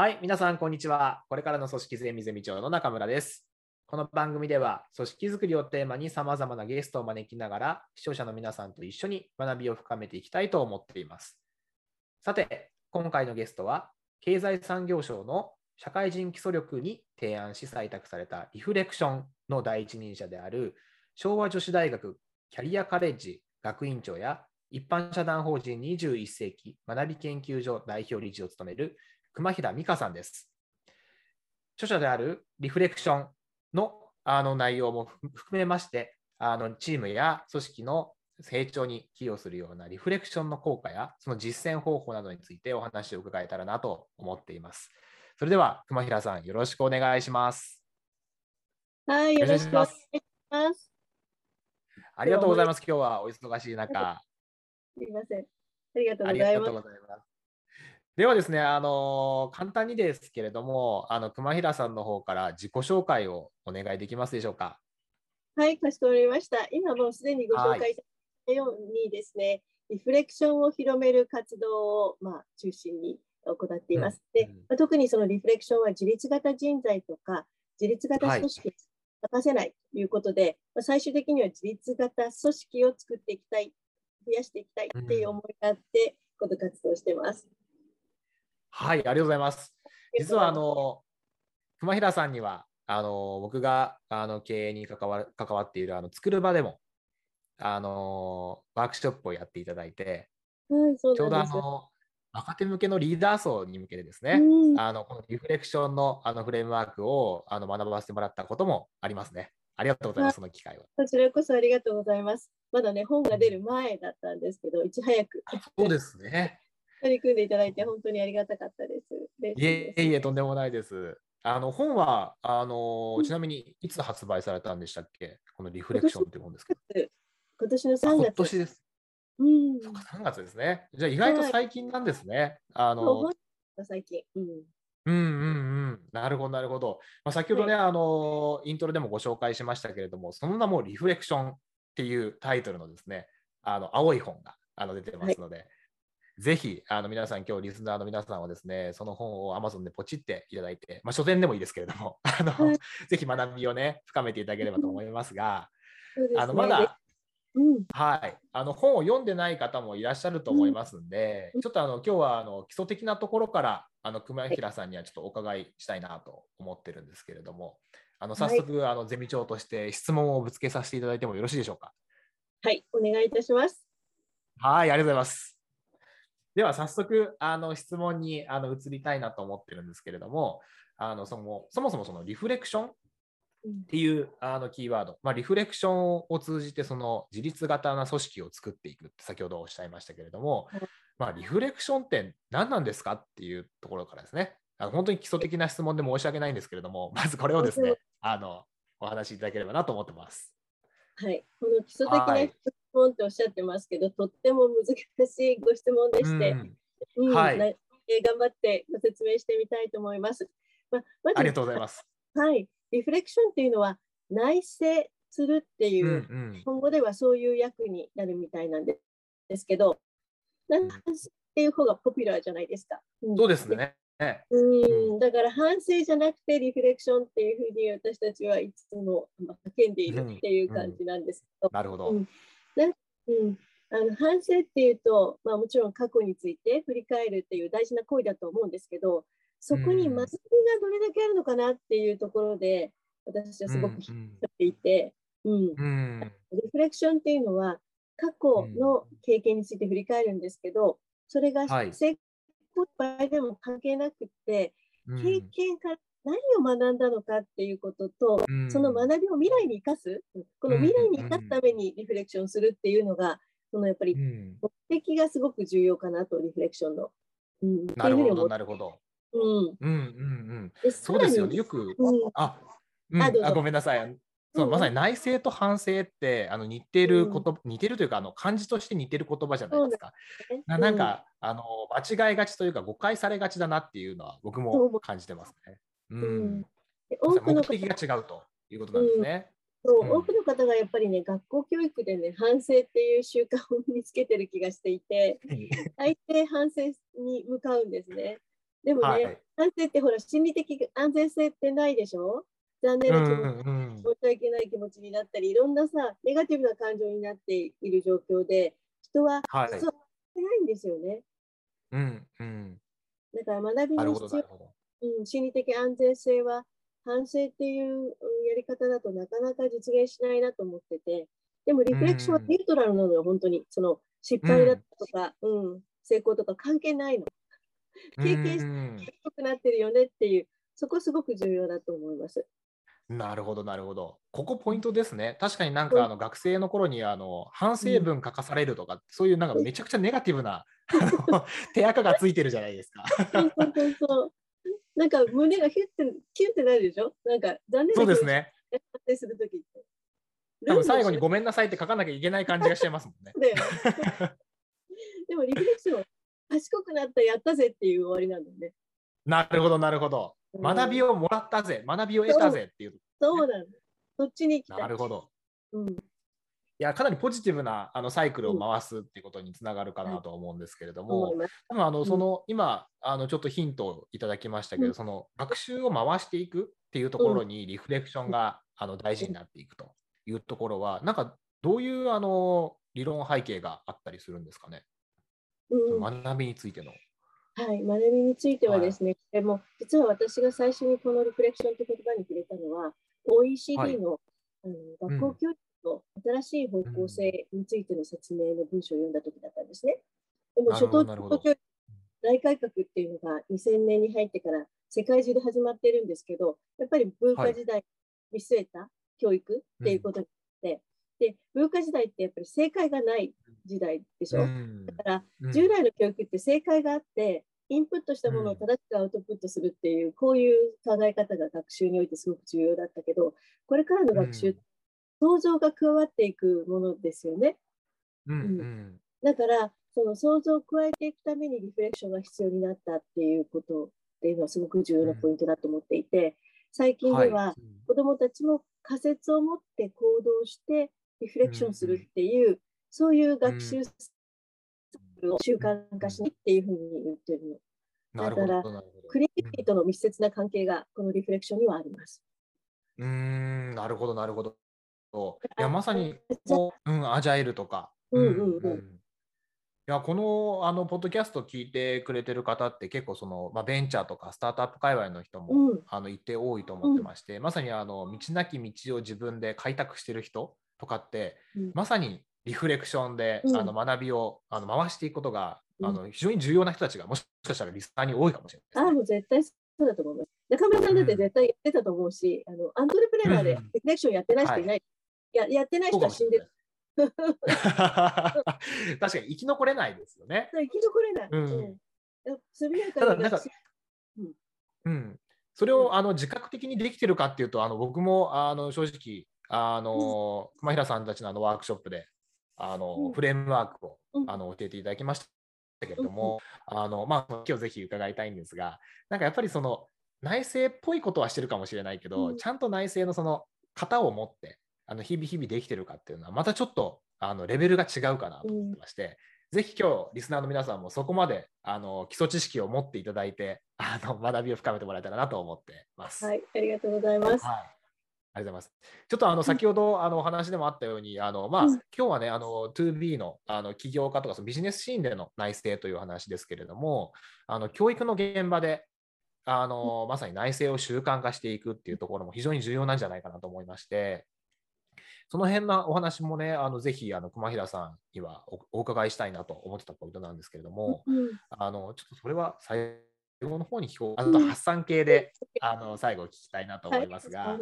はい、皆さん、こんにちは。これからの組織ゼミゼミ長の中村です。この番組では、組織づくりをテーマに様々なゲストを招きながら、視聴者の皆さんと一緒に学びを深めていきたいと思っています。さて、今回のゲストは、経済産業省の社会人基礎力に提案し採択されたリフレクションの第一人者である、昭和女子大学キャリアカレッジ学院長や一般社団法人21世紀学び研究所代表理事を務める熊平美香さんです。著者であるリフレクションのあの内容も含めまして、あのチームや組織の成長に寄与するようなリフレクションの効果やその実践方法などについてお話を伺えたらなと思っています。それでは熊平さんよろしくお願いします。はい、よろしくお願いします。ありがとうございます。今日はお忙しい中。すみません。ありがとうあございますではですね、あの簡単にですけれども、あの熊平さんの方から自己紹介をお願いできますでしょうか？はい、かしこまりました。今もうすでにご紹介いたようにですね、リフレクションを広める活動を、まあ、中心に行っています。でうん、まあ特にそのリフレクションは自立型人材とか自立型組織に欠かせないということで、まあ、最終的には自立型組織を作っていきたい、増やしていきたいっていう思いがあって、この活動をしてます。はい、ありがとうございます。実はあの熊平さんにはあの僕があの経営に関わ関わっているあの作る場でもあのワークショップをやっていただいて、はい、そうちょうど。あの若手向けのリーダー層に向けてですね、うんあのこのリフレクションのあのフレームワークをあの学ばせてもらったこともありますね。ありがとうございます、その機会を。こちらこそありがとうございます。まだね、本が出る前だったんですけど、いち早くそうですね。取り組んでいただいて、本当にありがたかったです。いえいえ、とんでもないです。あの本はあのちなみにいつ発売されたんでしたっけ？このリフレクションという本ですけど。今年のあ3月。今年です。うん。そっか、3月ですね。じゃあ意外と最近なんですね。あのそう最近。うん。うんうんうん。なるほど、なるほど。まあ、先ほどね、あの、イントロでもご紹介しましたけれども、その名もリフレクションっていうタイトルのですね、あの、青い本があの出てますので、ぜひ、あの、皆さん、今日リスナーの皆さんはですね、その本を Amazon でポチっていただいて、まあ、書店でもいいですけれども、あの、はいぜひ学びをね、深めていただければと思いますが、すねあの、まだ、うん。はい、あの本を読んでない方もいらっしゃると思いますんで、うんちょっとあの今日はあの基礎的なところからあの熊平さんにはちょっとお伺いしたいなと思ってるんですけれども、あの早速、あのゼミ長として質問をぶつけさせていただいてもよろしいでしょうか？はい、お願いいたします。はい、ありがとうございます。では早速あの質問にあの移りたいなと思ってるんですけれども、あのそのそもそもそのリフレクションっうんていうあのキーワード、まあ、リフレクションを通じてその自立型な組織を作っていくって先ほどおっしゃいましたけれどもはい、まあ、リフレクションって何なんですかっていうところからですね、あの本当に基礎的な質問で申し訳ないんですけれども、まずこれをですね、あのお話しいただければなと思ってます。はい。この基礎的なはい質問っておっしゃってますけど、とっても難しいご質問でして、うんうんはい頑張ってご説明してみたいと思います。ままずありがとうございます。はい。リフレクションっていうのは、内省するっていう、うんうん今後ではそういう役になるみたいなんでですけど、なんか反省っていう方がポピュラーじゃないですか。うんそうです。ね。うん、だから反省じゃなくてリフレクションっていうふうに私たちはいつもまあ叫んでいるっていう感じなんですけど、なるほど。うん。うん、あの反省っていうと、まあ、もちろん過去について振り返るっていう大事な行為だと思うんですけど、そこにうん学びがどれだけあるのかなっていうところで、私はすごく引っっていて、うん、うん。リフレクションっていうのは、過去の経験について振り返るんですけど、それがはい成功場合でも関係なくって、うん。経験から何を学んだのかっていうことと、うんその学びを未来に生かす、この未来に生かすためにリフレクションするっていうのが、そのやっぱりうん目的がすごく重要かなと、リフレクションの。うん、なるほど、なるほど。ううんうんうんうん。でそうですよね。よく、うんあ、うん、ああごめんなさい。そううんまさに内省と反省ってあの似てること、似てるというかあの漢字として似てる言葉じゃないですか。ねななんか、あの間違いがちというか誤解されがちだなっていうのは僕も感じてますね。ううんん。で多く目の方的が違うということなんですね。そううん多くの方がやっぱりね、学校教育でね、反省っていう習慣を身につけてる気がしていて、大抵反省に向かうんですね。でもね、はい安全ってほら、心理的安全性ってないでしょ？残念な気持ち、うんうん申し訳ない気持ちになったり、いろんなさ、ネガティブな感情になっている状況で、人ははい実はないんですよね。うんうん。だから学びなるの必要。うん、心理的安全性は反省っていううんやり方だとなかなか実現しないなと思ってて、でもリフレクションはうんニュートラルなのよ、本当に。その失敗だとか、うん成功とか関係ないの。経験しうんて良くなってるよねっていう、そこすごく重要だと思います。なるほど、なるほど。ここポイントですね。確かになんかあの学生の頃にあの反省文書かされるとか、そういうなんかめちゃくちゃネガティブな手垢がついてるじゃないですか。そうそうそう。なんか胸がヒュッて、キュンってなるでしょ？なんか残念なそうですね。気持ちに発生するときって。多分最後にごめんなさいって書かなきゃいけない感じがしちゃいますもんね。でもリフレクションは賢くなった、やったぜっていう終わりなんだよね。なるほど、なるほど。うん学びをもらったぜ、学びを得たぜっていう。そうなんだ。そっちに。なるほど。うん。いや、かなりポジティブなあのサイクルを回すっていうことにつながるかなと思うんですけれども、思います。多分あのんその今あのちょっとヒントをいただきましたけど、うん。その学習を回していくっていうところにリフレクションがあの大事になっていくというところは、なんかどういうあの理論背景があったりするんですかね、うん、学びについての。はい、学びについてはですね、これも実は私が最初にこのリフレクションという言葉に触れたのは、はい OECD の,、あの学校教育の新しい方向性についての説明の文章を読んだ時だったんですね。でも初等教育大改革っていうのが2000年に入ってから世界中で始まってるんですけど、やっぱり文化時代見据えた教育っていうことになって、で文化時代ってやっぱり正解がない時代でしょ？うん。だからうん。従来の教育って正解があって、インプットしたものを正しくアウトプットするっていう、こういう考え方が学習においてすごく重要だったけど、これからの学習、うん想像が加わっていくものですよね。うんうんだから、その想像を加えていくためにリフレクションが必要になったっていうことっていうのはすごく重要なポイントだと思っていて、最近では子どもたちも仮説を持って行動してリフレクションするっていう、そういう学習を習慣化しないっていうふうに言ってるの。だなるほど。クリエイティビティとの密接な関係がこのリフレクションにはあります。うーん、なるほど、なるほど。い。や、まさに、こううん、アジャイルとか。うんうんうん。いや、この、あの、ポッドキャスト聞いてくれてる方って結構、その、まあ、ベンチャーとかスタートアップ界隈の人も、うん、あの、一定多いと思ってまして、まさに、あの、道なき道を自分で開拓してる人とかって、うん。まさにリフレクションで、うん。あの学びをあの回していくことが、うん。あの非常に重要な人たちがもしかしたらリスナーに多いかもしれああ、ないね、もう絶対そうだと思います。中村さんだって絶対やってたと思うし、あのアントレプレナーでうんリフレクションやってない人いない。いややってない人は死んでる。確かに生き残れないですよね。生き残れない。うん。うん。速やかただなんかに学習うん、それをあの自覚的にできてるかっていうと、あの僕もあの正直、あの熊平さんたちのあのワークショップであの、うん。フレームワークをうん。あの教えていただきましたけれども、あのまあ、今日ぜひ伺いたいんですが、なんかやっぱりその内政っぽいことはしてるかもしれないけど、うん。ちゃんと内政のその型を持ってあの日々日々できてるかっていうのは、またちょっとあのレベルが違うかなと思ってまして、ぜひ今日リスナーの皆さんもそこまであの基礎知識を持っていただいてあの学びを深めてもらえたらなと思ってます。はい、ありがとうございます。はいありがとうございます。ちょっとあの先ほどあのお話でもあったように、あのまあ、うん今日はね、あの 2B のあの起業家とかそのビジネスシーンでの内政という話ですけれども、あの教育の現場であのまさに内政を習慣化していくっていうところも非常に重要なんじゃないかなと思いまして、その辺のお話もね、あのぜひあの熊平さんにはおお伺いしたいなと思ってたポイントなんですけれども、うんあのちょっとそれは最後の方に聞こう。あと発散系で、あの最後聞きたいなと思いますが、はい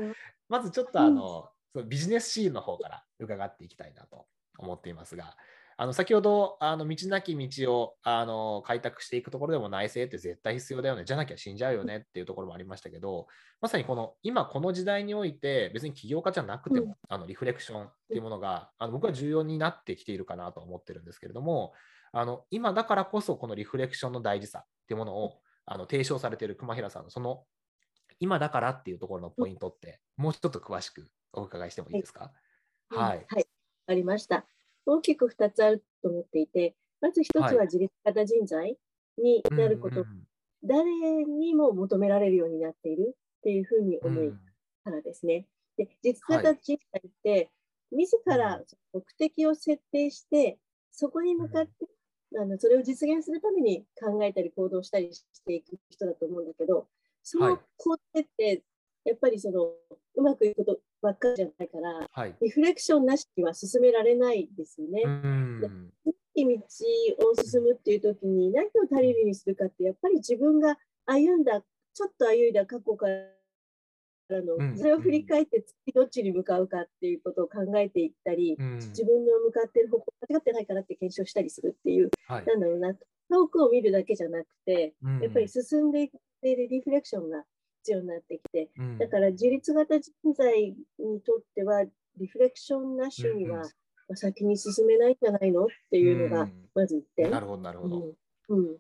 まずちょっとあの、そのビジネスシーンの方から伺っていきたいなと思っていますが、あの先ほどあの道なき道をあの開拓していくところでも内政って絶対必要だよね、じゃなきゃ死んじゃうよねっていうところもありましたけど、まさにこの今この時代において別に起業家じゃなくても、うん。あのリフレクションっていうものがあの僕は重要になってきているかなと思ってるんですけれども、あの今だからこそこのリフレクションの大事さっていうものをあの提唱されている熊平さんのその今だからっていうところのポイントって、もうちょっと詳しくお伺いしてもいいですか、うん。はい。はい、ありました。大きく2つあると思っていて、まず1つは自立型人材になること、うんうん誰にも求められるようになっているっていうふうに思いからですね。で実型人生って、自ら目的を設定して、そこに向かって、あのそれを実現するために考えたり行動したりしていく人だと思うんだけど、その工程ってやっぱりそのうまくいくことばっかりじゃないから、はい、リフレクションなしには進められないですよね。いい道を進むっていう時に何を足りるにするかってやっぱり自分が歩んだちょっと歩いだ過去からの、それを振り返って次どっちに向かうかっていうことを考えていったり、うん、自分の向かってる方向間違ってないかなって検証したりするっていう、はい、なんだろうな。遠くを見るだけじゃなくて、うん、やっぱり進んでいくリフレクションが必要になってきて、うん、だから自立型人材にとってはリフレクションなしには先に進めないんじゃないのっていうのがまず1点。なるほどなるほど。うん。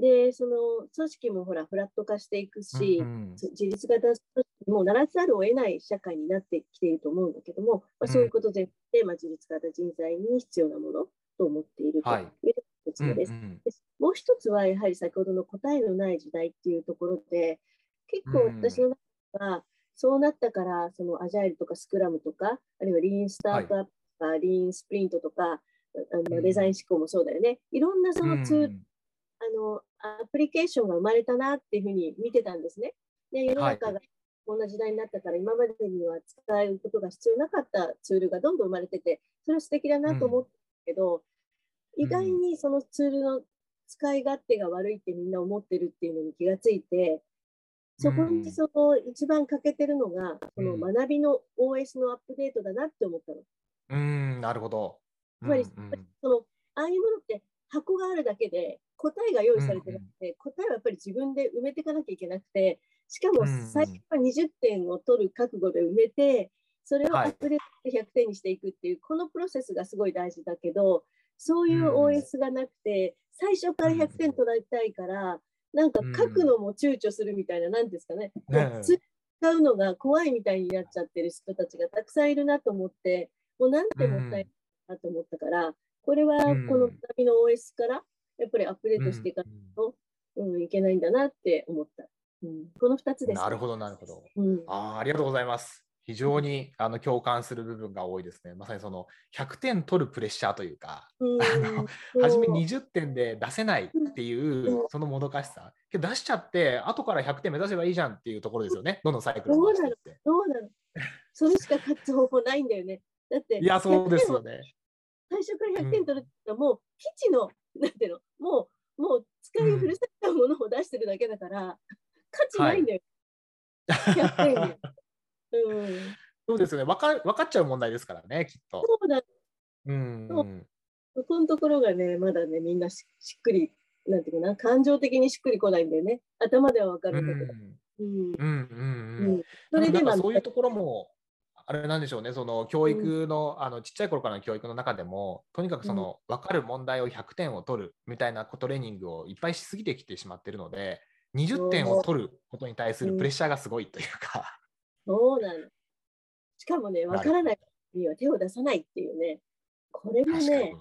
で、その組織もほら、フラット化していくし、うんうん、自立型組織もならざるを得ない社会になってきていると思うんだけども、まあ、そういうことで、うん、まあ、自立型人材に必要なものと思っているという一つ目です。はいうんうん、もう一つは、やはり先ほどの答えのない時代っていうところで、結構私の中では、そうなったから、そのアジャイルとかスクラムとか、あるいはリーンスタートアップとか、はい、リーンスプリントとか、あのデザイン思考もそうだよね。いろんなそのツール、うん、あのアプリケーションが生まれたなっていうふうに見てたんですね。で世の中がこんな時代になったから、今までには使うことが必要なかったツールがどんどん生まれてて、それは素敵だなと思ったけど、うん、意外にそのツールの使い勝手が悪いってみんな思ってるっていうのに気がついて、そこにその一番欠けてるのが、その学びの OS のアップデートだなって思ったの。うん、なるほど。つまり、そのああいうものって箱があるだけで答えが用意されてなくて、答えはやっぱり自分で埋めていかなきゃいけなくて、しかも最初は20点を取る覚悟で埋めて、それをアップデートで100点にしていくっていう、このプロセスがすごい大事だけど、そういう OS がなくて、最初から100点取られたいから、なんか書くのも躊躇するみたいな、なんですかね、使うのが怖いみたいになっちゃってる人たちがたくさんいるなと思って、もうなんてもったいないなと思ったから、これはこの旅の OS からやっぱりアップデートしていかないと、うん、うん、いけないんだなって思った。うん、この2つです、ね、なるほど、なるほど。うん、あありがとうございます。非常にあの共感する部分が多いですね。まさにその100点取るプレッシャーというか、うん、あの初め20点で出せないっていうそのもどかしさ。けど出しちゃって後から100点目指せばいいじゃんっていうところですよね。どのサイクルも。そうなの。そうなの。それしか勝つ方法ないんだよね。だって、いや、そうですよね。最初から100点取るってもう基地の、なんていうの、もう、もう使い古されたものを出してるだけだから、価値ないんだよ。はい、100点うん、そうですよね分か。分かっちゃう問題ですからね、きっと。そうだ。うん。そこのところがね、まだね、みんなしっくり、なんていうかな、感情的にしっくりこないんだよね。頭では分かるんだけど。うん。うん。うん。うん。それで、まあ、そういうところも、あれなんでしょうね、その教育の、うん、あのちっちゃい頃からの教育の中でも、とにかくその、分かる問題を100点を取るみたいなトレーニングをいっぱいしすぎてきてしまっているので、20点を取ることに対するプレッシャーがすごいというか。そうなの。しかもね、分からないには手を出さないっていうね、これもね、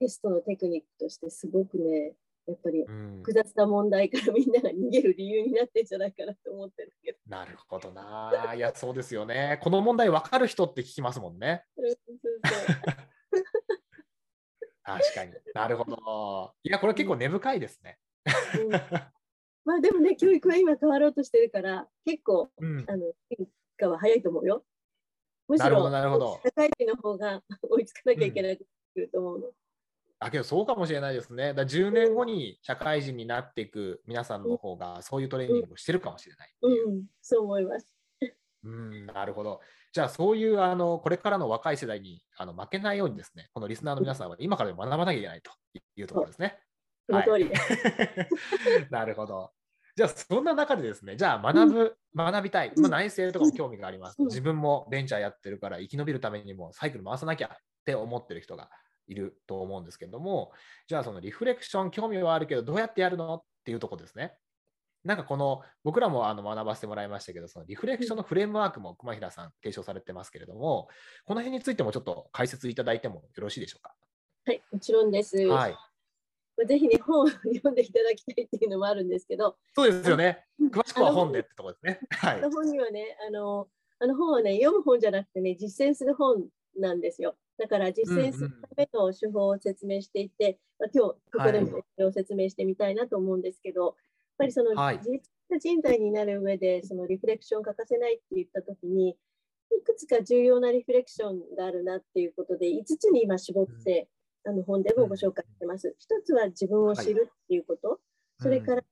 テストのテクニックとしてすごくね、やっぱり複雑な問題からみんなが逃げる理由になってんじゃないかなと思ってるけど。なるほどな。いや、そうですよね。この問題分かる人って聞きますもんね。確かに。なるほど。いや、これ結構根深いですね。うん、まあでもね、教育は今変わろうとしてるから、結構、うん、あの変化は早いと思うよ。むしろ、社会人の方が 追いつかなきゃいけないと思うの。だけどそうかもしれないですね。だ10年後に社会人になっていく皆さんの方がそういうトレーニングをしてるかもしれないうん、うん、そう思います。うん、なるほど。じゃあそういうあのこれからの若い世代にあの負けないようにですね、このリスナーの皆さんは今から学ばなきゃいけないというところですね。はい、なるほど。じゃあそんな中でですね、じゃあ学ぶ、うん、学びたい、まあ、内政とかも興味があります。自分もベンチャーやってるから生き延びるためにもサイクル回さなきゃって思ってる人がいると思うんですけども、じゃあそのリフレクション、興味はあるけど、どうやってやるのっていうとこですね。なんかこの僕らもあの学ばせてもらいましたけど、そのリフレクションのフレームワークも熊平さん提唱されてますけれども、この辺についてもちょっと解説いただいてもよろしいでしょうか？はい、もちろんです。はい、ぜひね、本を 読んでいただきたいっていうのもあるんですけど、そうですよね。詳しくは本でってところですね。はい。本にはね、あの、あの本はね、読む本じゃなくてね、実践する本なんですよ。だから実践するための手法を説明していて、まあ、今日ここでもそれを説明してみたいなと思うんですけど、やっぱりその自立人材になる上で、そのリフレクション欠かせないって言ったときに、いくつか重要なリフレクションがあるなっていうことで、5つに今絞って、あの本でもご紹介してます。一つは自分を知るっていうこと、それから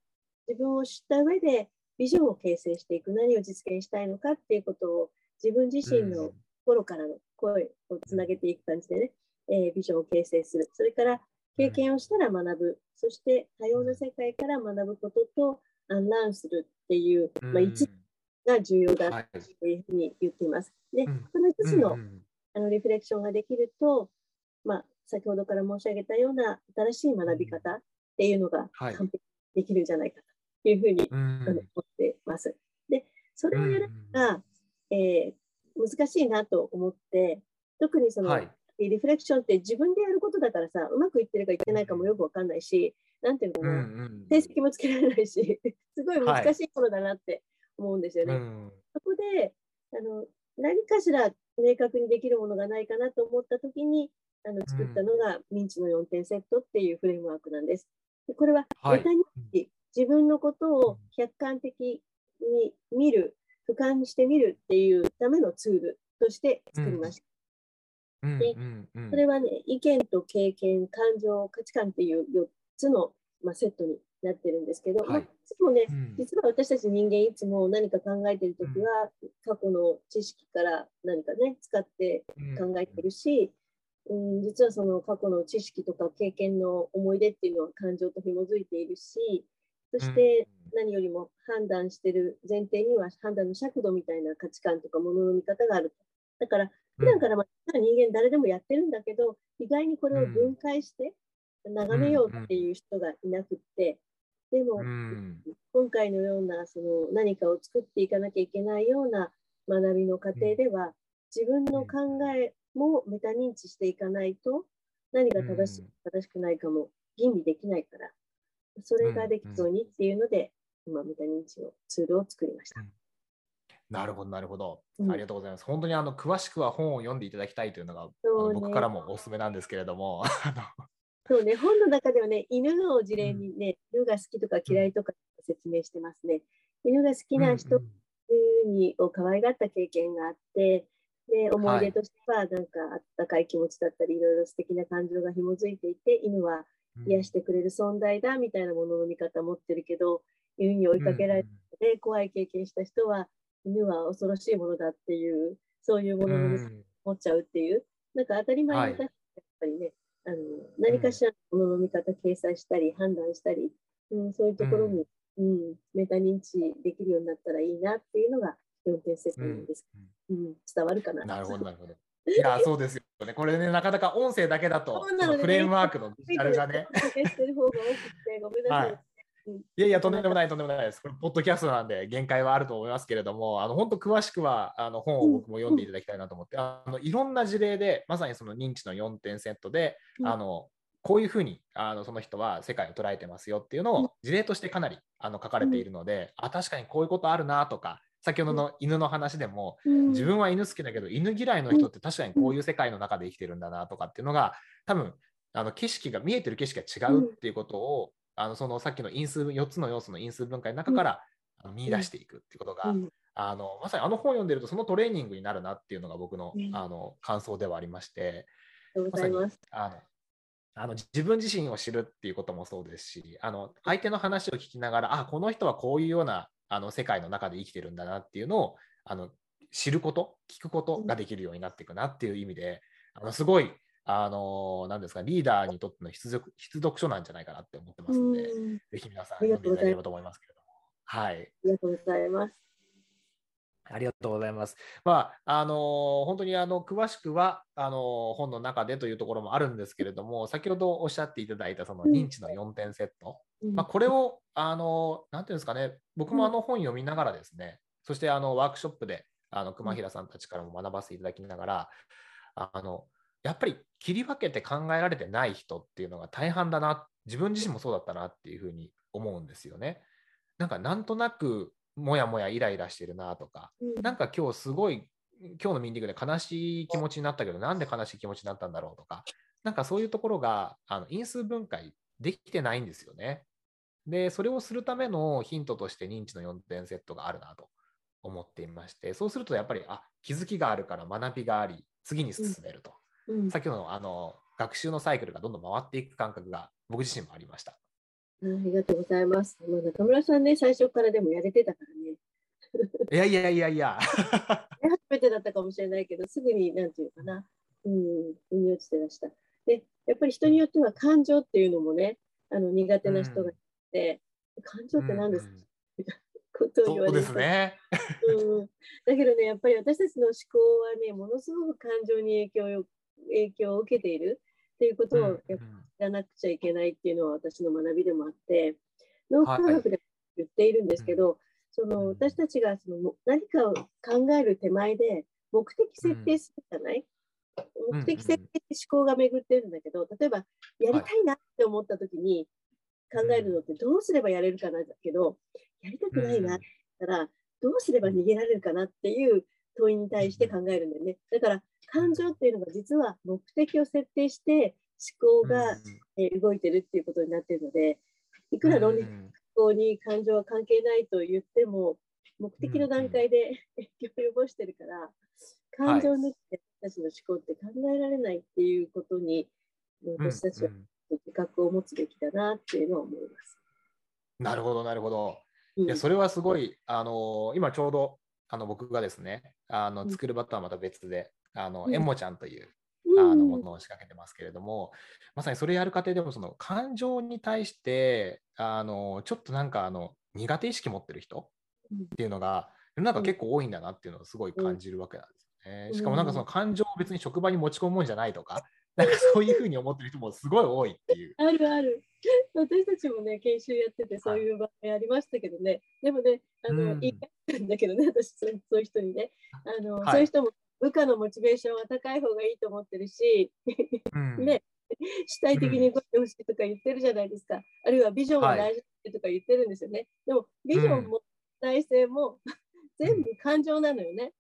自分を知った上でビジョンを形成していく、何を実現したいのかっていうことを自分自身の心からの声をつなげていく感じでね、えー、ビジョンを形成する。それから経験をしたら学ぶ。そして多様な世界から学ぶこととアンランするっていう、まあ、5つが重要だというふうに言っています。で、この5つのあのリフレクションができると、まあ、先ほどから申し上げたような新しい学び方っていうのが完璧できるんじゃないかというふうに思っています。で、それをやるのが、えー、難しいなと思って、特にその、はい、リフレクションって自分でやることだからさ、うまくいってるかいってないかもよくわかんないし、なんていうのかな、うんうん、成績もつけられないし、すごい難しいものだなって思うんですよね。はいうん、そこであの何かしら明確にできるものがないかなと思ったときにあの作ったのが、ミンチの4点セットっていうフレームワークなんです。でこれは、ネタに自分のことを客観的に見る俯瞰してみるっていうためのツールとして作りました。うん、で、それはね、意見と経験、感情、価値観っていう4つの、まあ、セットになってるんですけど、はい、まあ、いつもね、うん、実は私たち人間いつも何か考えてるときは、過去の知識から何かね、使って考えてるし、うん、実はその過去の知識とか経験の思い出っていうのは感情と紐づいているし、そして何よりも判断してる前提には判断の尺度みたいな価値観とかものの見方がある。だから普段からまあ人間誰でもやってるんだけど、意外にこれを分解して眺めようっていう人がいなくって、でも、今回のようなその何かを作っていかなきゃいけないような学びの過程では、自分の考えもメタ認知していかないと、何が正しい、正しくないかも吟味できないから、それができそうにっていうので、今、メタ認知のツールを作りました。なるほど、なるほど。ありがとうございます。本当にあの詳しくは本を読んでいただきたいというのが、ね、僕からもおすすめなんですけれども。そうね、本の中ではね、犬の事例にね、犬が好きとか嫌いとか説明してますね。犬が好きな人に、を可愛がった経験があって、で思い出としては、なんかあったかい気持ちだったり、いろいろ素敵な感情が紐づいていて、犬は癒してくれる存在だみたいなものの見方を持ってるけど、犬に追いかけられて、怖い経験した人は、犬は恐ろしいものだっていう、そういうものを持っちゃうっていう、なんか当たり前のやっぱりね、あの何かしらのものの見方掲載したり、判断したり、うん、そういうところに、うん、メタ認知できるようになったらいいなっていうのが4点セットなんです、うん、うん、伝わるかな。なるほど、なるほど。いや、そうですよね。これね、なかなか音声だけだと、ね、フレームワークのデジタルがね。してる方が多くて、ごめんなさい。はいいやいや、とんでもない、とんでもないです。これ、ポッドキャストなんで、限界はあると思いますけれども、あの本当、詳しくはあの本を僕も読んでいただきたいなと思って、あのいろんな事例で、まさにその認知の4点セットで、あのこういうふうにあのその人は世界を捉えてますよっていうのを事例としてかなりあの書かれているので、あ確かにこういうことあるなとか、先ほどの犬の話でも、自分は犬好きだけど犬嫌いの人って確かにこういう世界の中で生きてるんだなとかっていうのが多分あの景色が見えてる景色が違うっていうことを、あのそのさっきの因数4つの要素の因数分解の中からあの見出していくっていうことが、あのまさにあの本を読んでるとそのトレーニングになるなっていうのが僕の,、あの感想ではありまして。まさにあのあの自分自身を知るっていうこともそうですしあの相手の話を聞きながらあこの人はこういうようなあの世界の中で生きてるんだなっていうのをあの知ること聞くことができるようになっていくなっていう意味であのすごいあの何ですかリーダーにとっての必読必読書なんじゃないかなって思ってますので、ぜひ皆さん読んでいただければと思いますけれども。はい。ありがとうございます。ありがとうございます。まあ、あの本当にあの詳しくはあの本の中でというところもあるんですけれども、先ほどおっしゃっていただいたその認知の4点セット、うん、まあ、これをあのなんていうんですかね、僕もあの本読みながらですね、そしてあのワークショップであの熊平さんたちからも学ばせていただきながら、あのやっぱり切り分けて考えられてない人っていうのが大半だなっ自分自身もそうだったなっていうふうに思うんですよね。なんかなんとなくもやもやイライラしてるなとか、うん。なんか今日すごい今日のミーティングで悲しい気持ちになったけどなんで悲しい気持ちになったんだろうとかなんかそういうところがあの因数分解できてないんですよね。でそれをするためのヒントとして認知の4点セットがあるなと思っていましてそうするとやっぱりあ気づきがあるから学びがあり次に進めると、うん先ほどのあの学習のサイクルがどんどん回っていく感覚が僕自身もありました。ありがとうございます。まあ中村さんね、最初からでもやれてたからね。いやいやいやいや。初めてだったかもしれないけど、すぐに、なんていうかな、うん、腑に落ちてらした。で、やっぱり人によっては感情っていうのもね、あの苦手な人がいて、感情って何ですか、うんうんことを言われるね。うん、だけどね、やっぱり私たちの思考はね、ものすごく感情に影響を影響を受けているっていうことをやっぱり知らなくちゃいけないっていうのは私の学びでもあって、脳科学で言っているんですけど、その私たちがそのも何かを考える手前で目的設定するじゃない、うん。目的設定思考が巡ってるんだけど、例えばやりたいなって思った時に考えるのってどうすればやれるかなだけど、やりたくないなって言ったら、どうすれば逃げられるかなっていう問いに対して考えるんだよね。だから感情っていうのが実は目的を設定して思考が、えー動いてるっていうことになっているので、いくら論理うん思考に感情は関係ないと言っても、目的の段階で影響を及ぼしてるから、感情抜きで私たちの思考って考えられないっていうことに、私たちはうん自覚を持つべきだなっていうのは思います。なるほど、なるほど。うん。いや、それはすごい、あの今ちょうどあの僕がですね、あのうん。作る場とはまた別で、あのうん。エモちゃんといううん。あのものを仕掛けてますけれども、まさにそれやる過程でもその感情に対してあのちょっとなんかあの苦手意識持ってる人うん。っていうのが世の中結構多いんだなっていうのをすごい感じるわけなんですよね。しかもなんかその感情を別に職場に持ち込むもんじゃないとか、なんかそういうふうに思ってる人もすごい多いっていう。あるある。私たちもね、研修やってて、そういう場合ありましたけどね。でもね、あの、うん言いたいんだけどね、私そう、いう人にね。あの、はいそういう人も部下のモチベーションは高い方がいいと思ってるし、うんね、主体的に動いてほしいとか言ってるじゃないですか。あるいはビジョンは大事だとか言ってるんですよね。でも、ビジョンも体制も 全部感情なのよね。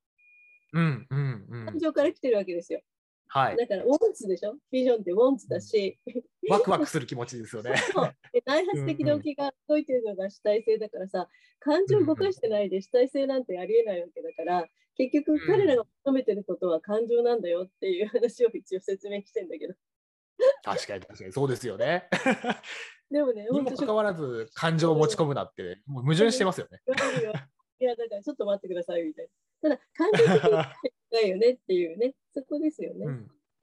うんうんうん感情から来てるわけですよ。はい。だから、ウォンツでしょ？ビジョンってウォンツだし、ワクワクする気持ちですよね。そうで内発的動機が動いてるのが主体性だからさ、感情を動かしてないで主体性なんてありえないわけだから、結局彼らが求めてることは感情なんだよっていう話を一応説明してんだけど。確かに確かにそうですよね。でもね、にもかかわらず感情を持ち込むなって、もう矛盾してますよね。いや、だからちょっと待ってくださいみたいな。ただ、感情的にないよねっていうね、そこですよね。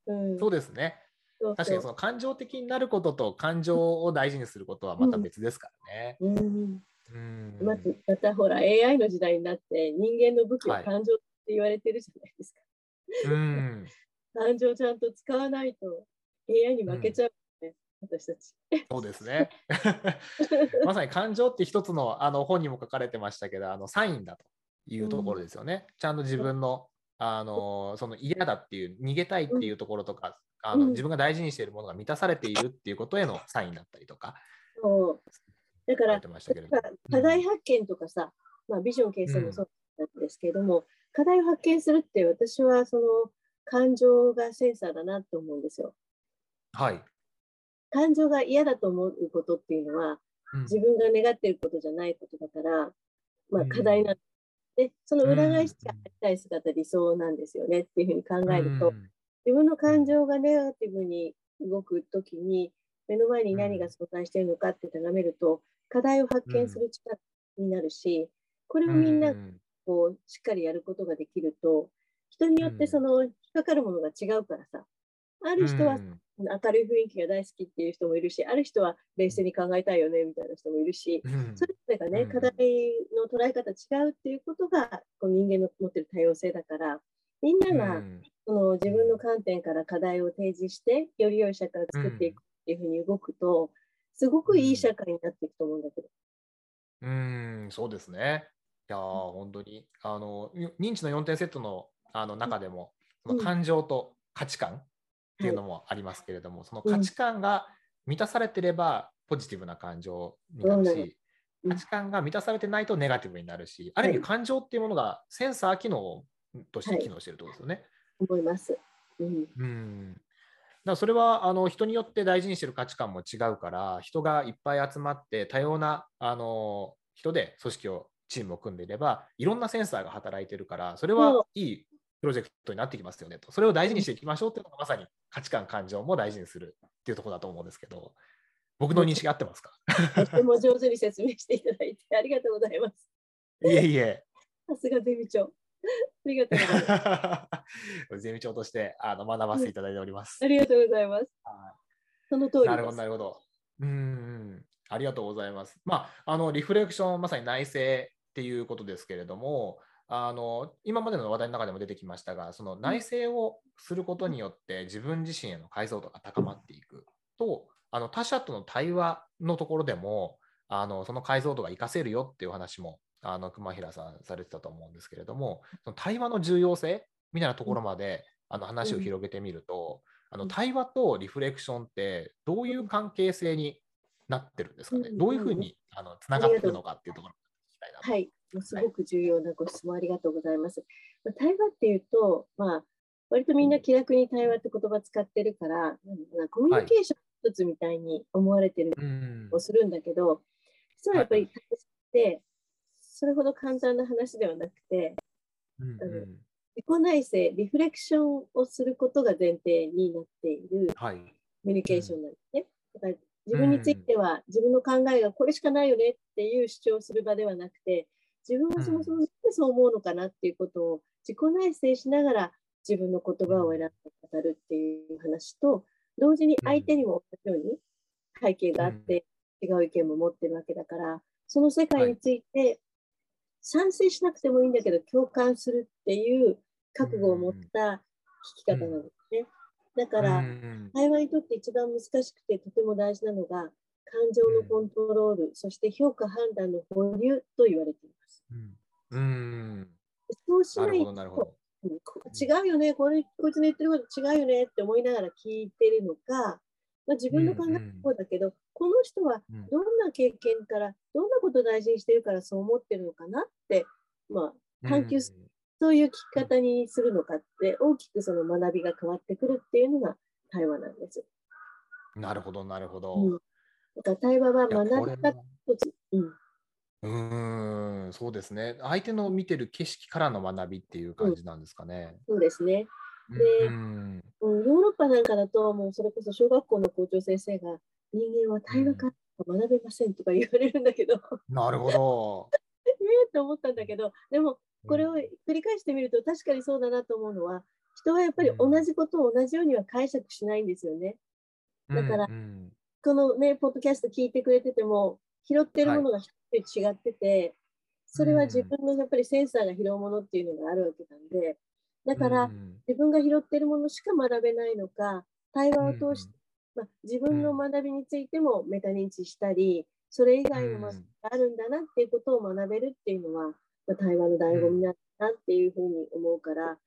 うん、うん、そうですね。そう確かにその感情的になることと感情を大事にすることはまた別ですからね。うんうんまずまたほら AI の時代になって人間の武器ははい感情って言われてるじゃないですか。うん 感情ちゃんと使わないと AI に負けちゃうね、私たち。そうですね。まさに感情って一つのあの本にも書かれてましたけど、あのサインだというところですよね。ちゃんと自分のあのその嫌だっていう、逃げたいっていうところとか、あのうん。自分が大事にしているものが満たされているっていうことへのサインだったりとか、そう。だから課題発見とかさ、まあ、ビジョン形成もそうなんですけれども、課題を発見するって私はその感情がセンサーだなと思うんですよ。はい。感情が嫌だと思うことっていうのはうん。自分が願っていることじゃないことだから、まあ、うん。課題なんで、その裏返しうんがありたい姿、理想なんですよねっていうふうに考えると、うん。自分の感情がネガティブに動くときに、目の前に何が存在しているのかって眺めると、課題を発見する力になるし、これをみんなうん。こうしっかりやることができると、人によってその引っかかるものが違うからさ、ある人はうん。明るい雰囲気が大好きっていう人もいるし、ある人は冷静に考えたいよねみたいな人もいるし、うん。それぞれがね、うん。課題の捉え方違うっていうことがこう人間の持ってる多様性だから、みんながうん。その自分の観点から課題を提示して、より良い社会を作っていくっていうふうに動くと、すごくいい社会になっていくと思うんだけど。うーん、そうですね。いやー、本当に、あの、認知の4点セットのあの中でも、その感情と価値観っていうのもありますけれども、その価値観が満たされてれば、ポジティブな感情になるし、そうん価値観が満たされてないとネガティブになるし、ある意味感情っていうものがセンサー機能として機能してるってことですよね。思います。うん。うん。だそれはあの人によって大事にしてる価値観も違うから、人がいっぱい集まって多様なあの人で組織を、チームを組んでいれば、いろんなセンサーが働いてるから、それはいいプロジェクトになってきますよねと。それを大事にしていきましょうっていうのがまさに価値観、感情も大事にするっていうところだと思うんですけど、僕の認識合ってますか？とても上手に説明していただいてありがとうございます。いえいえ。さすがゼミ長。ありがとうございます。ゼミ長としてあの学ばせていただいております。ありがとうございます。はいその通りなるほど、です。なるほど。うんうん、ありがとうございます。まあ、あのリフレクション、まさに内省っていうことですけれども、あの今までの話題の中でも出てきましたが、その内省をすることによって自分自身への解像度が高まっていくと、あの他者との対話のところでも、あのその解像度が活かせるよっていう話も、あの熊平さんされてたと思うんですけれども、その対話の重要性みたいなところまで、あの話を広げてみると、あのうん対話とリフレクションってどういう関係性になってるんですかね、うんどういうふうにあのつながってるのかっていうところを聞きたいなと。はい。すごく重要なご質問ありがとうございます。まあ対話っていうと、まあ、割とみんな気楽に対話って言葉使ってるから、なん。コミュニケーション一つみたいに思われてるうん。をするんだけど、実はやっぱり対話って、それほど簡単な話ではなくて、うんうん。自己内省、リフレクションをすることが前提になっているはい。コミュニケーションなんですね。だから自分については自分の考えがこれしかないよねっていう主張をする場ではなくて、自分はそもそもなんでそう思うのかなっていうことを自己内省しながら自分の言葉を選んで語るっていう話と、同時に相手にも同じように背景があって違う意見も持ってるわけだから、その世界について賛成しなくてもいいんだけど共感するっていう覚悟を持った聞き方なんですね。だから、うん。対話にとって一番難しくてとても大事なのが感情のコントロール、そして評価判断の保留と言われています。うん。うん。そうしないなるほど、なるほと違うよねこれ、こいつの言ってること違うよねって思いながら聞いてるのか、まあ、自分の考えもそうだけど、この人はうん。どんな経験から、どんなことを大事にしてるからそう思ってるのかなって、まあ、探求すそういう聞き方にするのかって、大きくその学びが変わってくるっていうのが対話なんです。うんなるほど、なるほど。うん、だから対話は学び方。うんうーん、そうですね。相手の見てる景色からの学びっていう感じなんですかね。そうですね、でうんうん。ヨーロッパなんかだと、もうそれこそ小学校の校長先生が、人間は対話から学べませんとか言われるんだけど、なるほど。ええって思ったんだけど、でもこれを繰り返してみると、確かにそうだなと思うのは、人はやっぱり同じことを同じようには解釈しないんですよね。だからうんこのね、ポッドキャスト聞いてくれてても、拾ってるものが一人違ってて、それは自分のやっぱりセンサーが拾うものっていうのがあるわけなんで、だから、うん。自分が拾ってるものしか学べないのか、対話を通して、まあ、自分の学びについてもメタ認知したり、それ以外の学びがあるんだなっていうことを学べるっていうのは、まあ、対話の醍醐味なんだなっていうふうに思うから、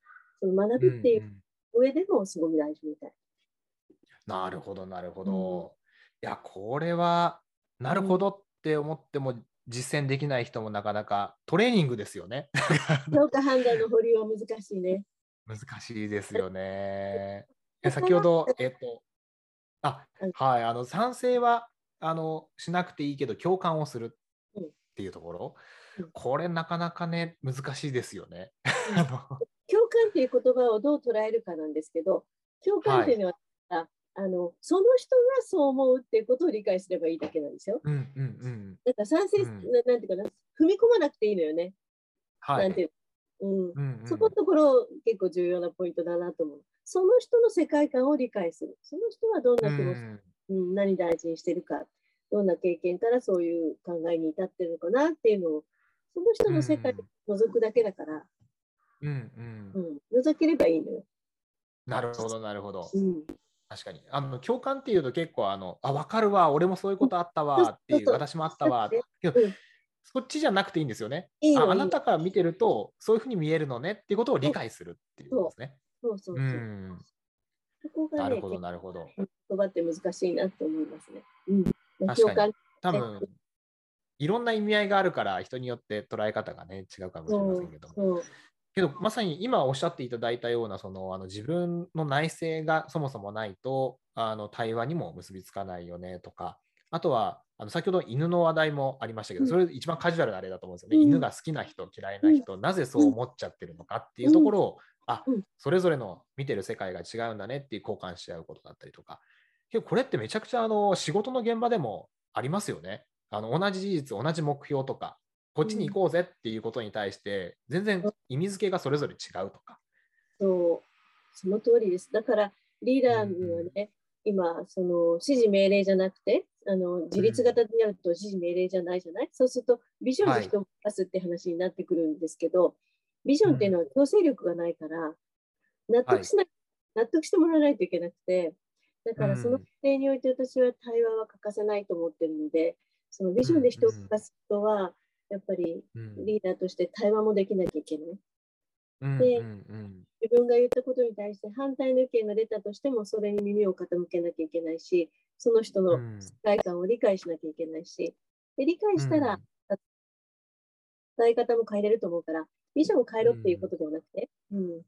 その学びっていううん上でもすごく大事みたい。なるほど、なるほど。いや、これは、なるほどって思っても実践できない人もなかなかトレーニングですよね。評価判断の保留は難しいね。難しいですよね。え先ほど、えっと、あうんはい、あの賛成はあのしなくていいけど共感をするうんっていうところうん、これなかなかね、難しいですよね。共感っていう言葉をどう捉えるかなんですけど、共感っていうのは、ああのその人がそう思うっていうことを理解すればいいだけなんですよ。うんうんうん。だから賛成、うんななんていうかな、踏み込まなくていいのよね。はい。なんていううんうんうんそこのところ結構重要なポイントだなと思う。その人の世界観を理解する。その人はどんな気持ち、うんうん何大事にしてるか、どんな経験からそういう考えに至ってるのかなっていうのを、その人の世界を覗くだけだから、うんうんうん、覗ければいいのよ。なるほど、なるほど。うん、確かに。あの共感っていうと結構あの、あ、分かるわ、俺もそういうことあったうんわっていう、私もあったわ。けどうんそっちじゃなくていいんですよね。いいのいいのああなたから見てると、そういうふうに見えるのねっていうことを理解するっていうことですね。そうそうそう。うん。ね、なるほど、なるほど。言葉って難しいなと思いますね。うん、確かに多分いろんな意味合いがあるから人によって捉え方がね違うかもしれませんけども。けどまさに今おっしゃっていただいたようなそのあの自分の内政がそもそもないとあの対話にも結びつかないよねとかあとはあの先ほど犬の話題もありましたけど、それ一番カジュアルなあれだと思うんですよね、うん、犬が好きな人嫌いな人、うん、なぜそう思っちゃってるのかっていうところを、あそれぞれの見てる世界が違うんだねっていう交換し合うことだったりとか。けどこれってめちゃくちゃあの仕事の現場でもありますよね。あの同じ事実同じ目標とかこっちに行こうぜっていうことに対して、全然意味付けがそれぞれ違うとか。そう、その通りです。だからリーダーにはね、うん、今、その指示命令じゃなくて、あの自立型になると指示命令じゃないじゃない、うん、そうするとビジョンで人を動かすって話になってくるんですけど、はい、ビジョンっていうのは強制力がないから、納得しない、はい、納得してもらわないといけなくて、だからその規定において私は対話は欠かせないと思ってるので、そのビジョンで人を動かすことは、やっぱりリーダーとして対話もできなきゃいけない。うん、で、うんうん、自分が言ったことに対して反対の意見が出たとしてもそれに耳を傾けなきゃいけないしその人の世界観を理解しなきゃいけないし。で理解したら、伝え方も変えれると思うからビジョンを変えろっていうことではなくて、うん。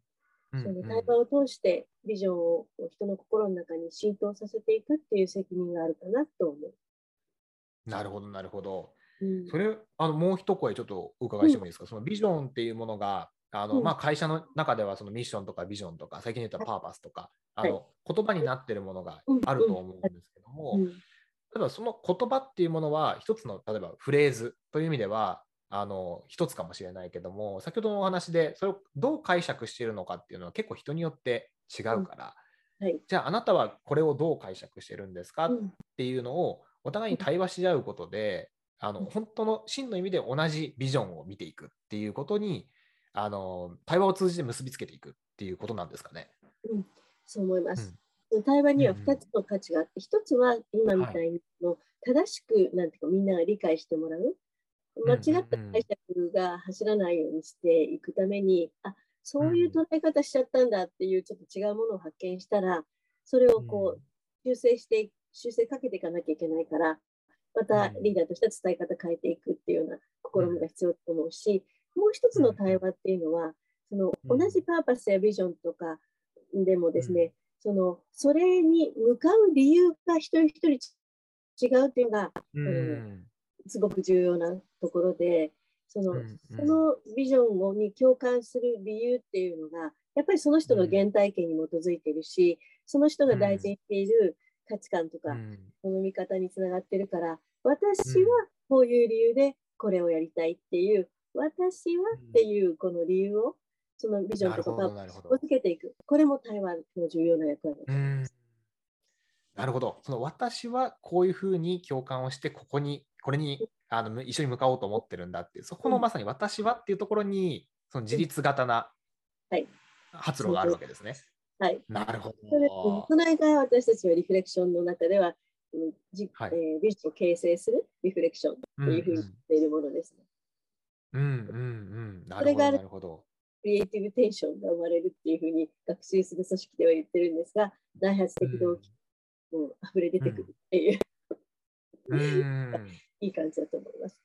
その対話を通してビジョンを人の心の中に浸透させていくっていう責任があるかなと思う。なるほどなるほど。それあのもう一声ちょっとお伺いしてもいいですか、そのビジョンっていうものがあの、まあ、会社の中ではそのミッションとかビジョンとか最近言ったパーパスとか、あの言葉になってるものがあると思うんですけども、例えばその言葉っていうものは一つの例えばフレーズという意味ではあの一つかもしれないけども先ほどのお話でそれをどう解釈しているのかっていうのは結構人によって違うから、はい、じゃああなたはこれをどう解釈してるんですか？っていうのをお互いに対話し合うことであの本当の真の意味で同じビジョンを見ていくっていうことにあの対話を通じて結びつけていくっていうことなんですかね。うん、そう思います。うん、対話には2つの価値があって、1つは今みたいにの正しく、なんていうかみんなが理解してもらう。間違った解釈が走らないようにしていくために、あそういう捉え方しちゃったんだっていうちょっと違うものを発見したら、それをこう修正して、修正かけていかなきゃいけないから、またリーダーとしては伝え方変えていくっていうような試みが必要と思うし、もう一つの対話っていうのは、その同じパーパスやビジョンとかでもですね、そのそれに向かう理由が一人一人違うっていうのが、うん、すごく重要なところで、その,、そのビジョンに共感する理由っていうのが、やっぱりその人の原体験に基づいているし、その人が大事にしている価値観とか、この見方につながってるから、私はこういう理由でこれをやりたいっていう、私はっていうこの理由を、そのビジョンとかをつけていく。これも台湾の重要な役割だと思います。なるほど。その私はこういうふうに共感をして、ここに、これにあの一緒に向かおうと思ってるんだっていう、そこのまさに私はっていうところに、その自立型な発露があるわけですね。はい。なるほど。その間、私たちはリフレクションの中では、じはい、えー、美術を形成するリフレクションというふうに言っているものですね。うんうんうん。なるほど。なるほどクリエイティブテンションが生まれるっていうふうに学習する組織では言ってるんですが、内発的動機も溢れ出てくるっていう、うん、いい感じだと思います。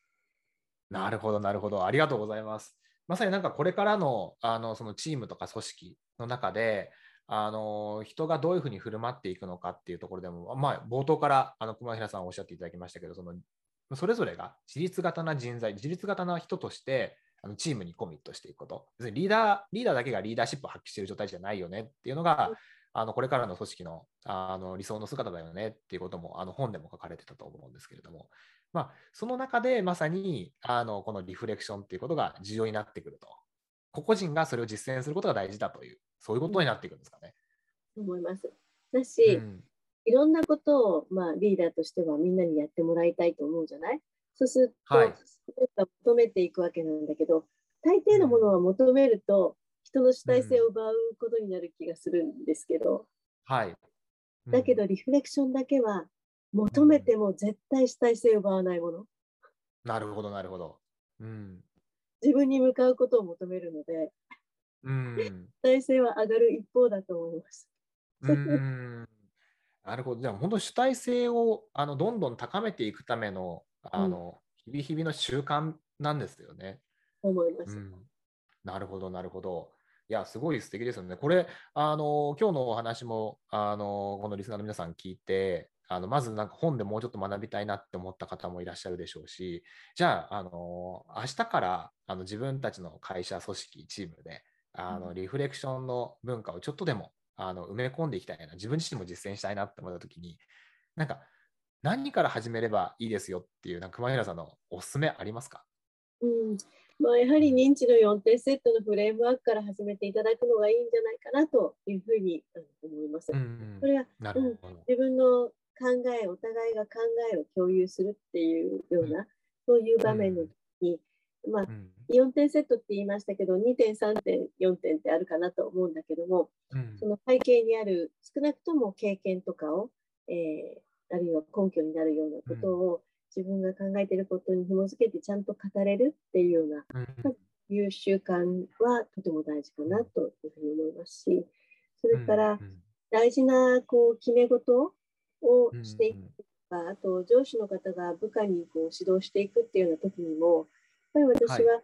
なるほど、なるほど。ありがとうございます。まさになんかこれからのあのそのチームとか組織の中で、あの人がどういうふうに振る舞っていくのかっていうところでも、まあ、冒頭からあの熊平さんおっしゃっていただきましたけど、そのそれぞれが自立型な人材、自立型な人としてあのチームにコミットしていくこと、別にリーダーリーダーだけがリーダーシップを発揮している状態じゃないよねっていうのが、あのこれからの組織のあの理想の姿だよねっていうこともあの本でも書かれてたと思うんですけれども、まあ、その中でまさにあのこのリフレクションっていうことが重要になってくると。個々人がそれを実践することが大事だというそういうことになっていくんですかね。思います。だし、うん、いろんなことを、まあ、リーダーとしてはみんなにやってもらいたいと思うじゃない？そうすると、はい、求めていくわけなんだけど、大抵のものは求めると、人の主体性を奪うことになる気がするんですけど、はい。うん、だけど、リフレクションだけは、求めても絶対主体性を奪わないもの。なるほど、なるほど。うん、自分に向かうことを求めるので、うん、体制は上がる一方だと思います。うんなるほど。じゃあ本当主体性をあのどんどん高めていくためのあの、うん、日々日々の習慣なんですよね。思います、うん。なるほど、なるほど。いや、すごい素敵ですよね。これ、あの今日のお話もあのこのリスナーの皆さん聞いて、あのまずなんか本でもうちょっと学びたいなって思った方もいらっしゃるでしょうし、じゃあ、あの明日からあの自分たちの会社、組織、チームであのリフレクションの文化をちょっとでもあの埋め込んでいきたいな、自分自身も実践したいなって思ったときに、なんか何から始めればいいですよっていう、なんか熊平さんのおすすめありますか、うん。まあ、やはり認知の4点セットのフレームワークから始めていただくのがいいんじゃないかなというふうに思います。うんうん、それは、うん、自分の考え、お互いが考えを共有するっていうような、うん、そういう場面の時に、まあ、4点セットって言いましたけど、2点、3点、4点ってあるかなと思うんだけども、その背景にある少なくとも経験とかを、えー、あるいは根拠になるようなことを、自分が考えていることに紐づけてちゃんと語れるっていうような、うん、いう習慣はとても大事かなというふうに思いますし、それから大事なこう決め事をしていくとか、あと上司の方が部下にこう指導していくっていうような時にも、やっぱり私は、はい、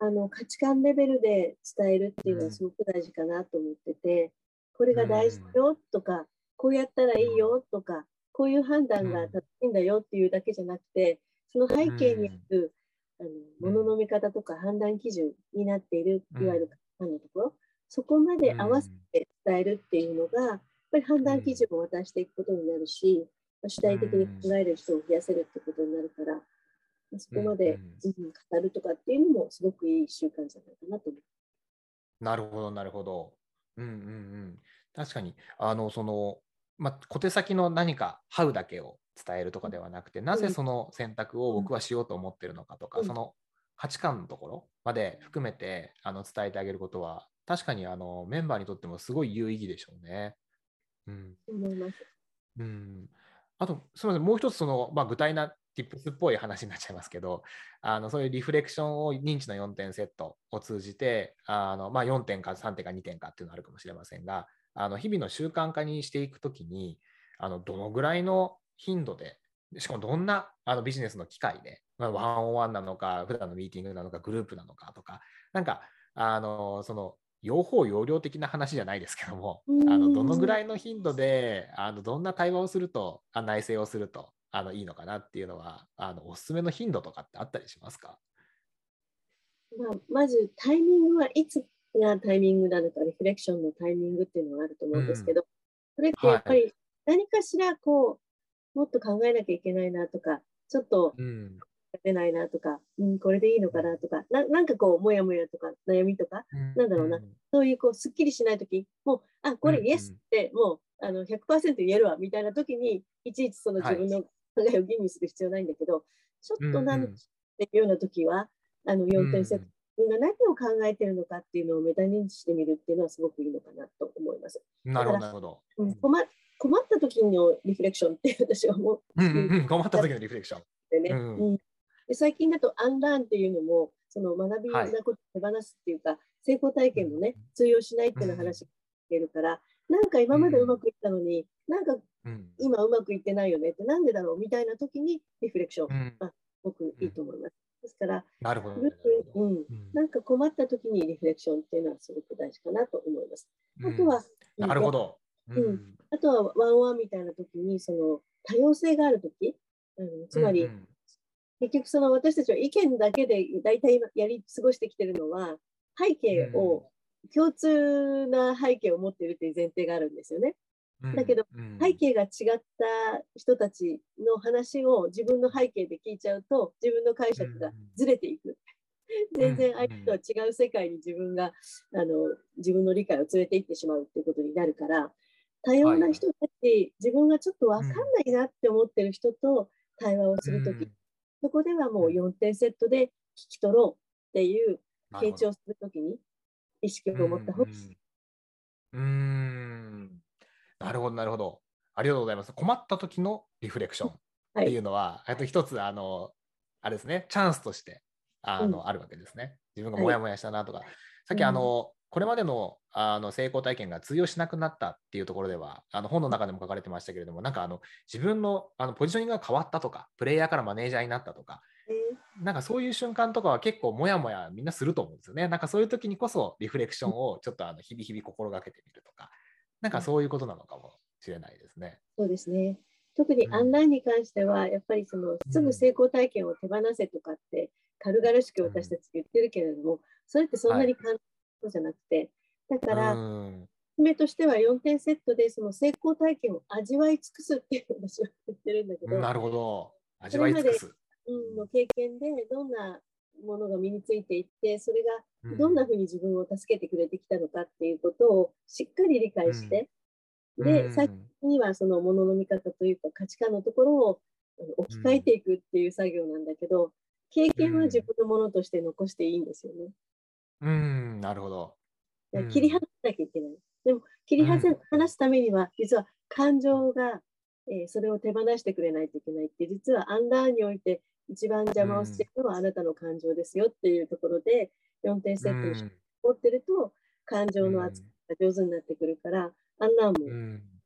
あの価値観レベルで伝えるっていうのはすごく大事かなと思ってて、これが大事だよとか、こうやったらいいよとか、こういう判断が正しいんだよっていうだけじゃなくて、その背景にある、あの物の見方とか判断基準になっている、いわゆる価値観のところ、そこまで合わせて伝えるっていうのが、やっぱり判断基準を渡していくことになるし、主体的に考える人を増やせるってことになるから、そこまで、うん、語るとかっていうのもすごくいい習慣じゃないかなと思う。なるほど、なるほど。うんうんうん。確かに、あの、その、まあ、小手先の何か、ハウだけを伝えるとかではなくて、なぜその選択を僕はしようと思ってるのかとか、うん、その価値観のところまで含めてあの伝えてあげることは、確かにあのメンバーにとってもすごい有意義でしょうね。うん。思います。うん。あと、すみません、もう一つその、まあ、具体な tips っぽい話になっちゃいますけど、あのそういうリフレクションを認知の4点セットを通じて、あのまあ、4点か3点か2点かっていうのがあるかもしれませんが、あの日々の習慣化にしていくときに、あのどのぐらいの頻度で、しかもどんなあのビジネスの機会で、まあ、ワンオンワンなのか、普段のミーティングなのか、グループなのかとか、なんか、あのその用法用量的な話じゃないですけども、あのどのぐらいの頻度であのどんな対話をすると、あ内省をするとあのいいのかなっていうのはあの、おすすめの頻度とかってあったりしますか、まあ、まずタイミングはいつがタイミングなのか、リフレクションのタイミングっていうのがあると思うんですけど、うん、それってやっぱり何かしらこう、もっと考えなきゃいけないなとか、ちょっと出ないなとか、うん、これでいいのかなとか、ななんかこう、もやもやとか悩みとか、うん、なんだろうな、そういうこう、すっきりしないとき、もう、あ、これイエスって、もうあの100%言えるわみたいなときに、いちいちその自分の考えを吟味する必要ないんだけど、はい、ちょっとなんていうようなときは、あの4点セット。分が何を考えてるのかっていうのをメタ認知してみるっていうのはすごくいいのかなと思います。なるほど。困困った時のリフレクションって私は思う。うんうんうん、困った時のリフレクション。でね、うんうん、で最近だとアンラーンっていうのもその学びなことを手放すっていうか、はい、成功体験もね、通用しないっていうの話が出るから、なんか今までうまくいったのに、なんか今うまくいってないよねってなんでだろうみたいな時にリフレクション、うん、あ僕いいと思います。ですから、なるほど、うん、なんか困った時にリフレクションっていうのはすごく大事かなと思います。あとは、なるほど。うん、あとはワンワンみたいな時にその多様性がある時、うん、つまり、結局その私たちは意見だけで大体やり過ごしてきてるのは背景を、共通な背景を持っているという前提があるんですよね。だけど、背景が違った人たちの話を自分の背景で聞いちゃうと自分の解釈がずれていく。全然相手とは違う世界に自分があの自分の理解を連れていってしまうっていうことになるから多様な人たち、自分がちょっと分かんないなって思ってる人と対話をするとき、そこではもう4点セットで聞き取ろうっていう傾聴するときに意識を持った方がいい。うんなるほど、なるほど。ありがとうございます。困った時のリフレクションっていうのは、はい、と一つ、あの、あれですね、チャンスとしてあの、うん、あるわけですね。自分がモヤモヤしたなとか。さっきあの、これまでのあの成功体験が通用しなくなったっていうところでは、あの本の中でも書かれてましたけれども、なんかあの自分のあのポジショニングが変わったとか、プレイヤーからマネージャーになったとか、なんかそういう瞬間とかは結構もやもやみんなすると思うんですよね。なんかそういう時にこそリフレクションをちょっとあの日々日々心がけてみるとか、なんかそういうことなのかもしれないですね。そうですね。特にアンラインに関しては、やっぱりそのすぐ成功体験を手放せとかって軽々しく私たち言ってるけれども、それってそんなに簡単じゃなくて、だから、めとしては4点セットでその成功体験を味わい尽くすっていう私は言ってるんだけど、なるほど。味わい尽くす。うん、の経験でどんなものが身についていってそれがどんなふうに自分を助けてくれてきたのかっていうことをしっかり理解して、うん、で最近にはそのものの見方というか価値観のところを置き換えていくっていう作業なんだけど経験は自分のものとして残していいんですよね。うん、なるほど。切り離さなきゃいけない。でも切り離すためには実は感情が、えー、それを手放してくれないといけないって実はアンダーにおいて一番邪魔をしているのはあなたの感情ですよっていうところで、4点セットに持ってると、感情の扱いが上手になってくるから、あんなん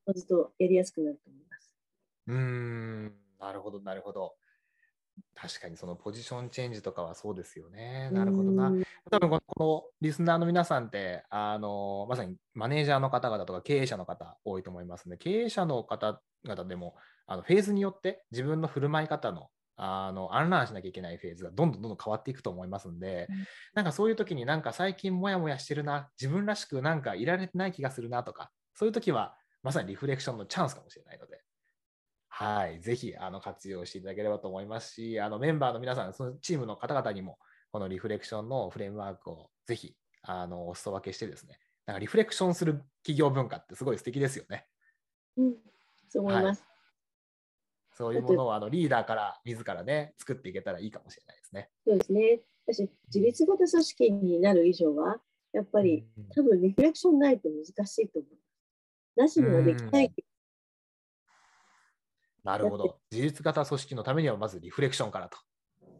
もずっとやりやすくなると思います。うん、なるほど、なるほど。確かにそのポジションチェンジとかはそうですよね。なるほどな。多分このリスナーの皆さんって、あのまさにマネージャーの方々とか経営者の方多いと思いますので、経営者の方々でもあのフェーズによって自分の振る舞い方のあのアンランしなきゃいけないフェーズがどんどんどんどん変わっていくと思いますんで、うん、なんかそういう時になんか最近モヤモヤしてるな自分らしくなんかいられてない気がするなとかそういう時はまさにリフレクションのチャンスかもしれないので、はい、ぜひあの活用していただければと思いますしあのメンバーの皆さんそのチームの方々にもこのリフレクションのフレームワークをぜひあのお裾分けしてですねなんかリフレクションする企業文化ってすごい素敵ですよね。うん、そう思います。はいそういうものをあのリーダーから自らね、作っていけたらいいかもしれないですね。そうですね。私、自立型組織になる以上は、やっぱり、多分リフレクションないと難しいと思う。なしにはできない。なるほど。自立型組織のためにはまずリフレクションからと。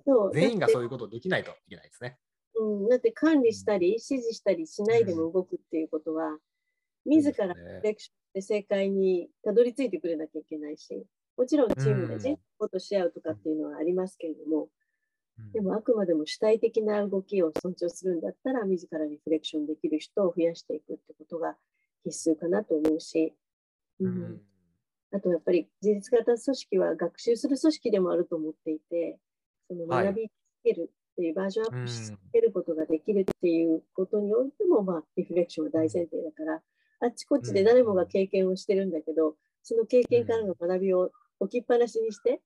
そう全員がそういうことできないといけないですね。うん、だって管理したり、指示したりしないでも動くっていうことは、自らリフレクションで正解にたどり着いてくれなきゃいけないし、もちろんチームでね、フォトし合うとかっていうのはありますけれども、でもあくまでも主体的な動きを尊重するんだったら、自らリフレクションできる人を増やしていくってことが必須かなと思うし、うん、あとやっぱり自立型組織は学習する組織でもあると思っていて、その学びつけるっていう、バージョンアップし続けることができるっていうことにおいても、まあ、リフレクションは大前提だから、あっちこっちで誰もが経験をしてるんだけど、その経験からの学びを置きっぱなしにして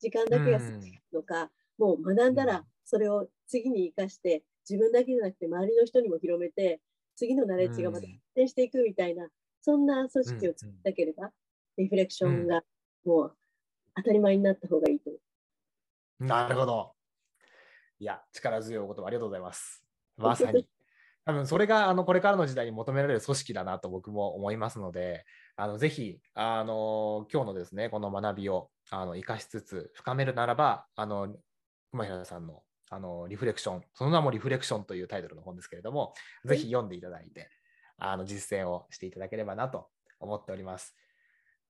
時間だけが過ぎるのか、うん、もう学んだらそれを次に生かして自分だけじゃなくて周りの人にも広めて次のナレッジがまた発展していくみたいな、そんな組織を作りたければ、リフレクションがもう当たり前になった方がいいと。なるほど。いや、力強いお言葉ありがとうございます。まさに。多分それがあのこれからの時代に求められる組織だなと僕も思いますので、あのぜひあの今日のですねこの学びをあの生かしつつ深めるならばあの熊平さんのあのリフレクションその名もリフレクションというタイトルの本ですけれども、ぜひ読んでいただいてあの実践をしていただければなと思っております。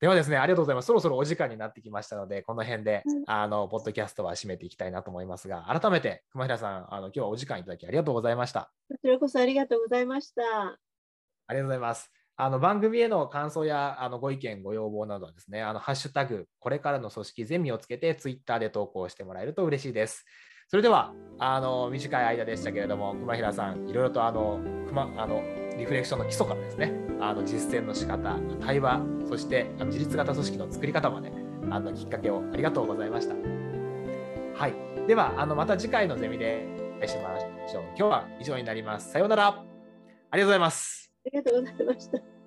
ではですね、ありがとうございます。そろそろお時間になってきましたので、この辺で、あの、ポッドキャストは締めていきたいなと思いますが、改めて、熊平さん、あの、今日はお時間いただきありがとうございました。こちらこそありがとうございました。ありがとうございます。あの番組への感想やあのご意見、ご要望などはですね、あのハッシュタグ、これからの組織ゼミをつけて、ツイッターで投稿してもらえると嬉しいです。それでは、あの短い間でしたけれども、熊平さん、いろいろとあの熊あのリフレクションの基礎からですね、あの実践の仕方、対話、そして自立型組織の作り方まで、あのきっかけをありがとうございました。はい。では、あのまた次回のゼミでお会いしましょう。今日は以上になります。さようなら。ありがとうございます。ありがとうございました。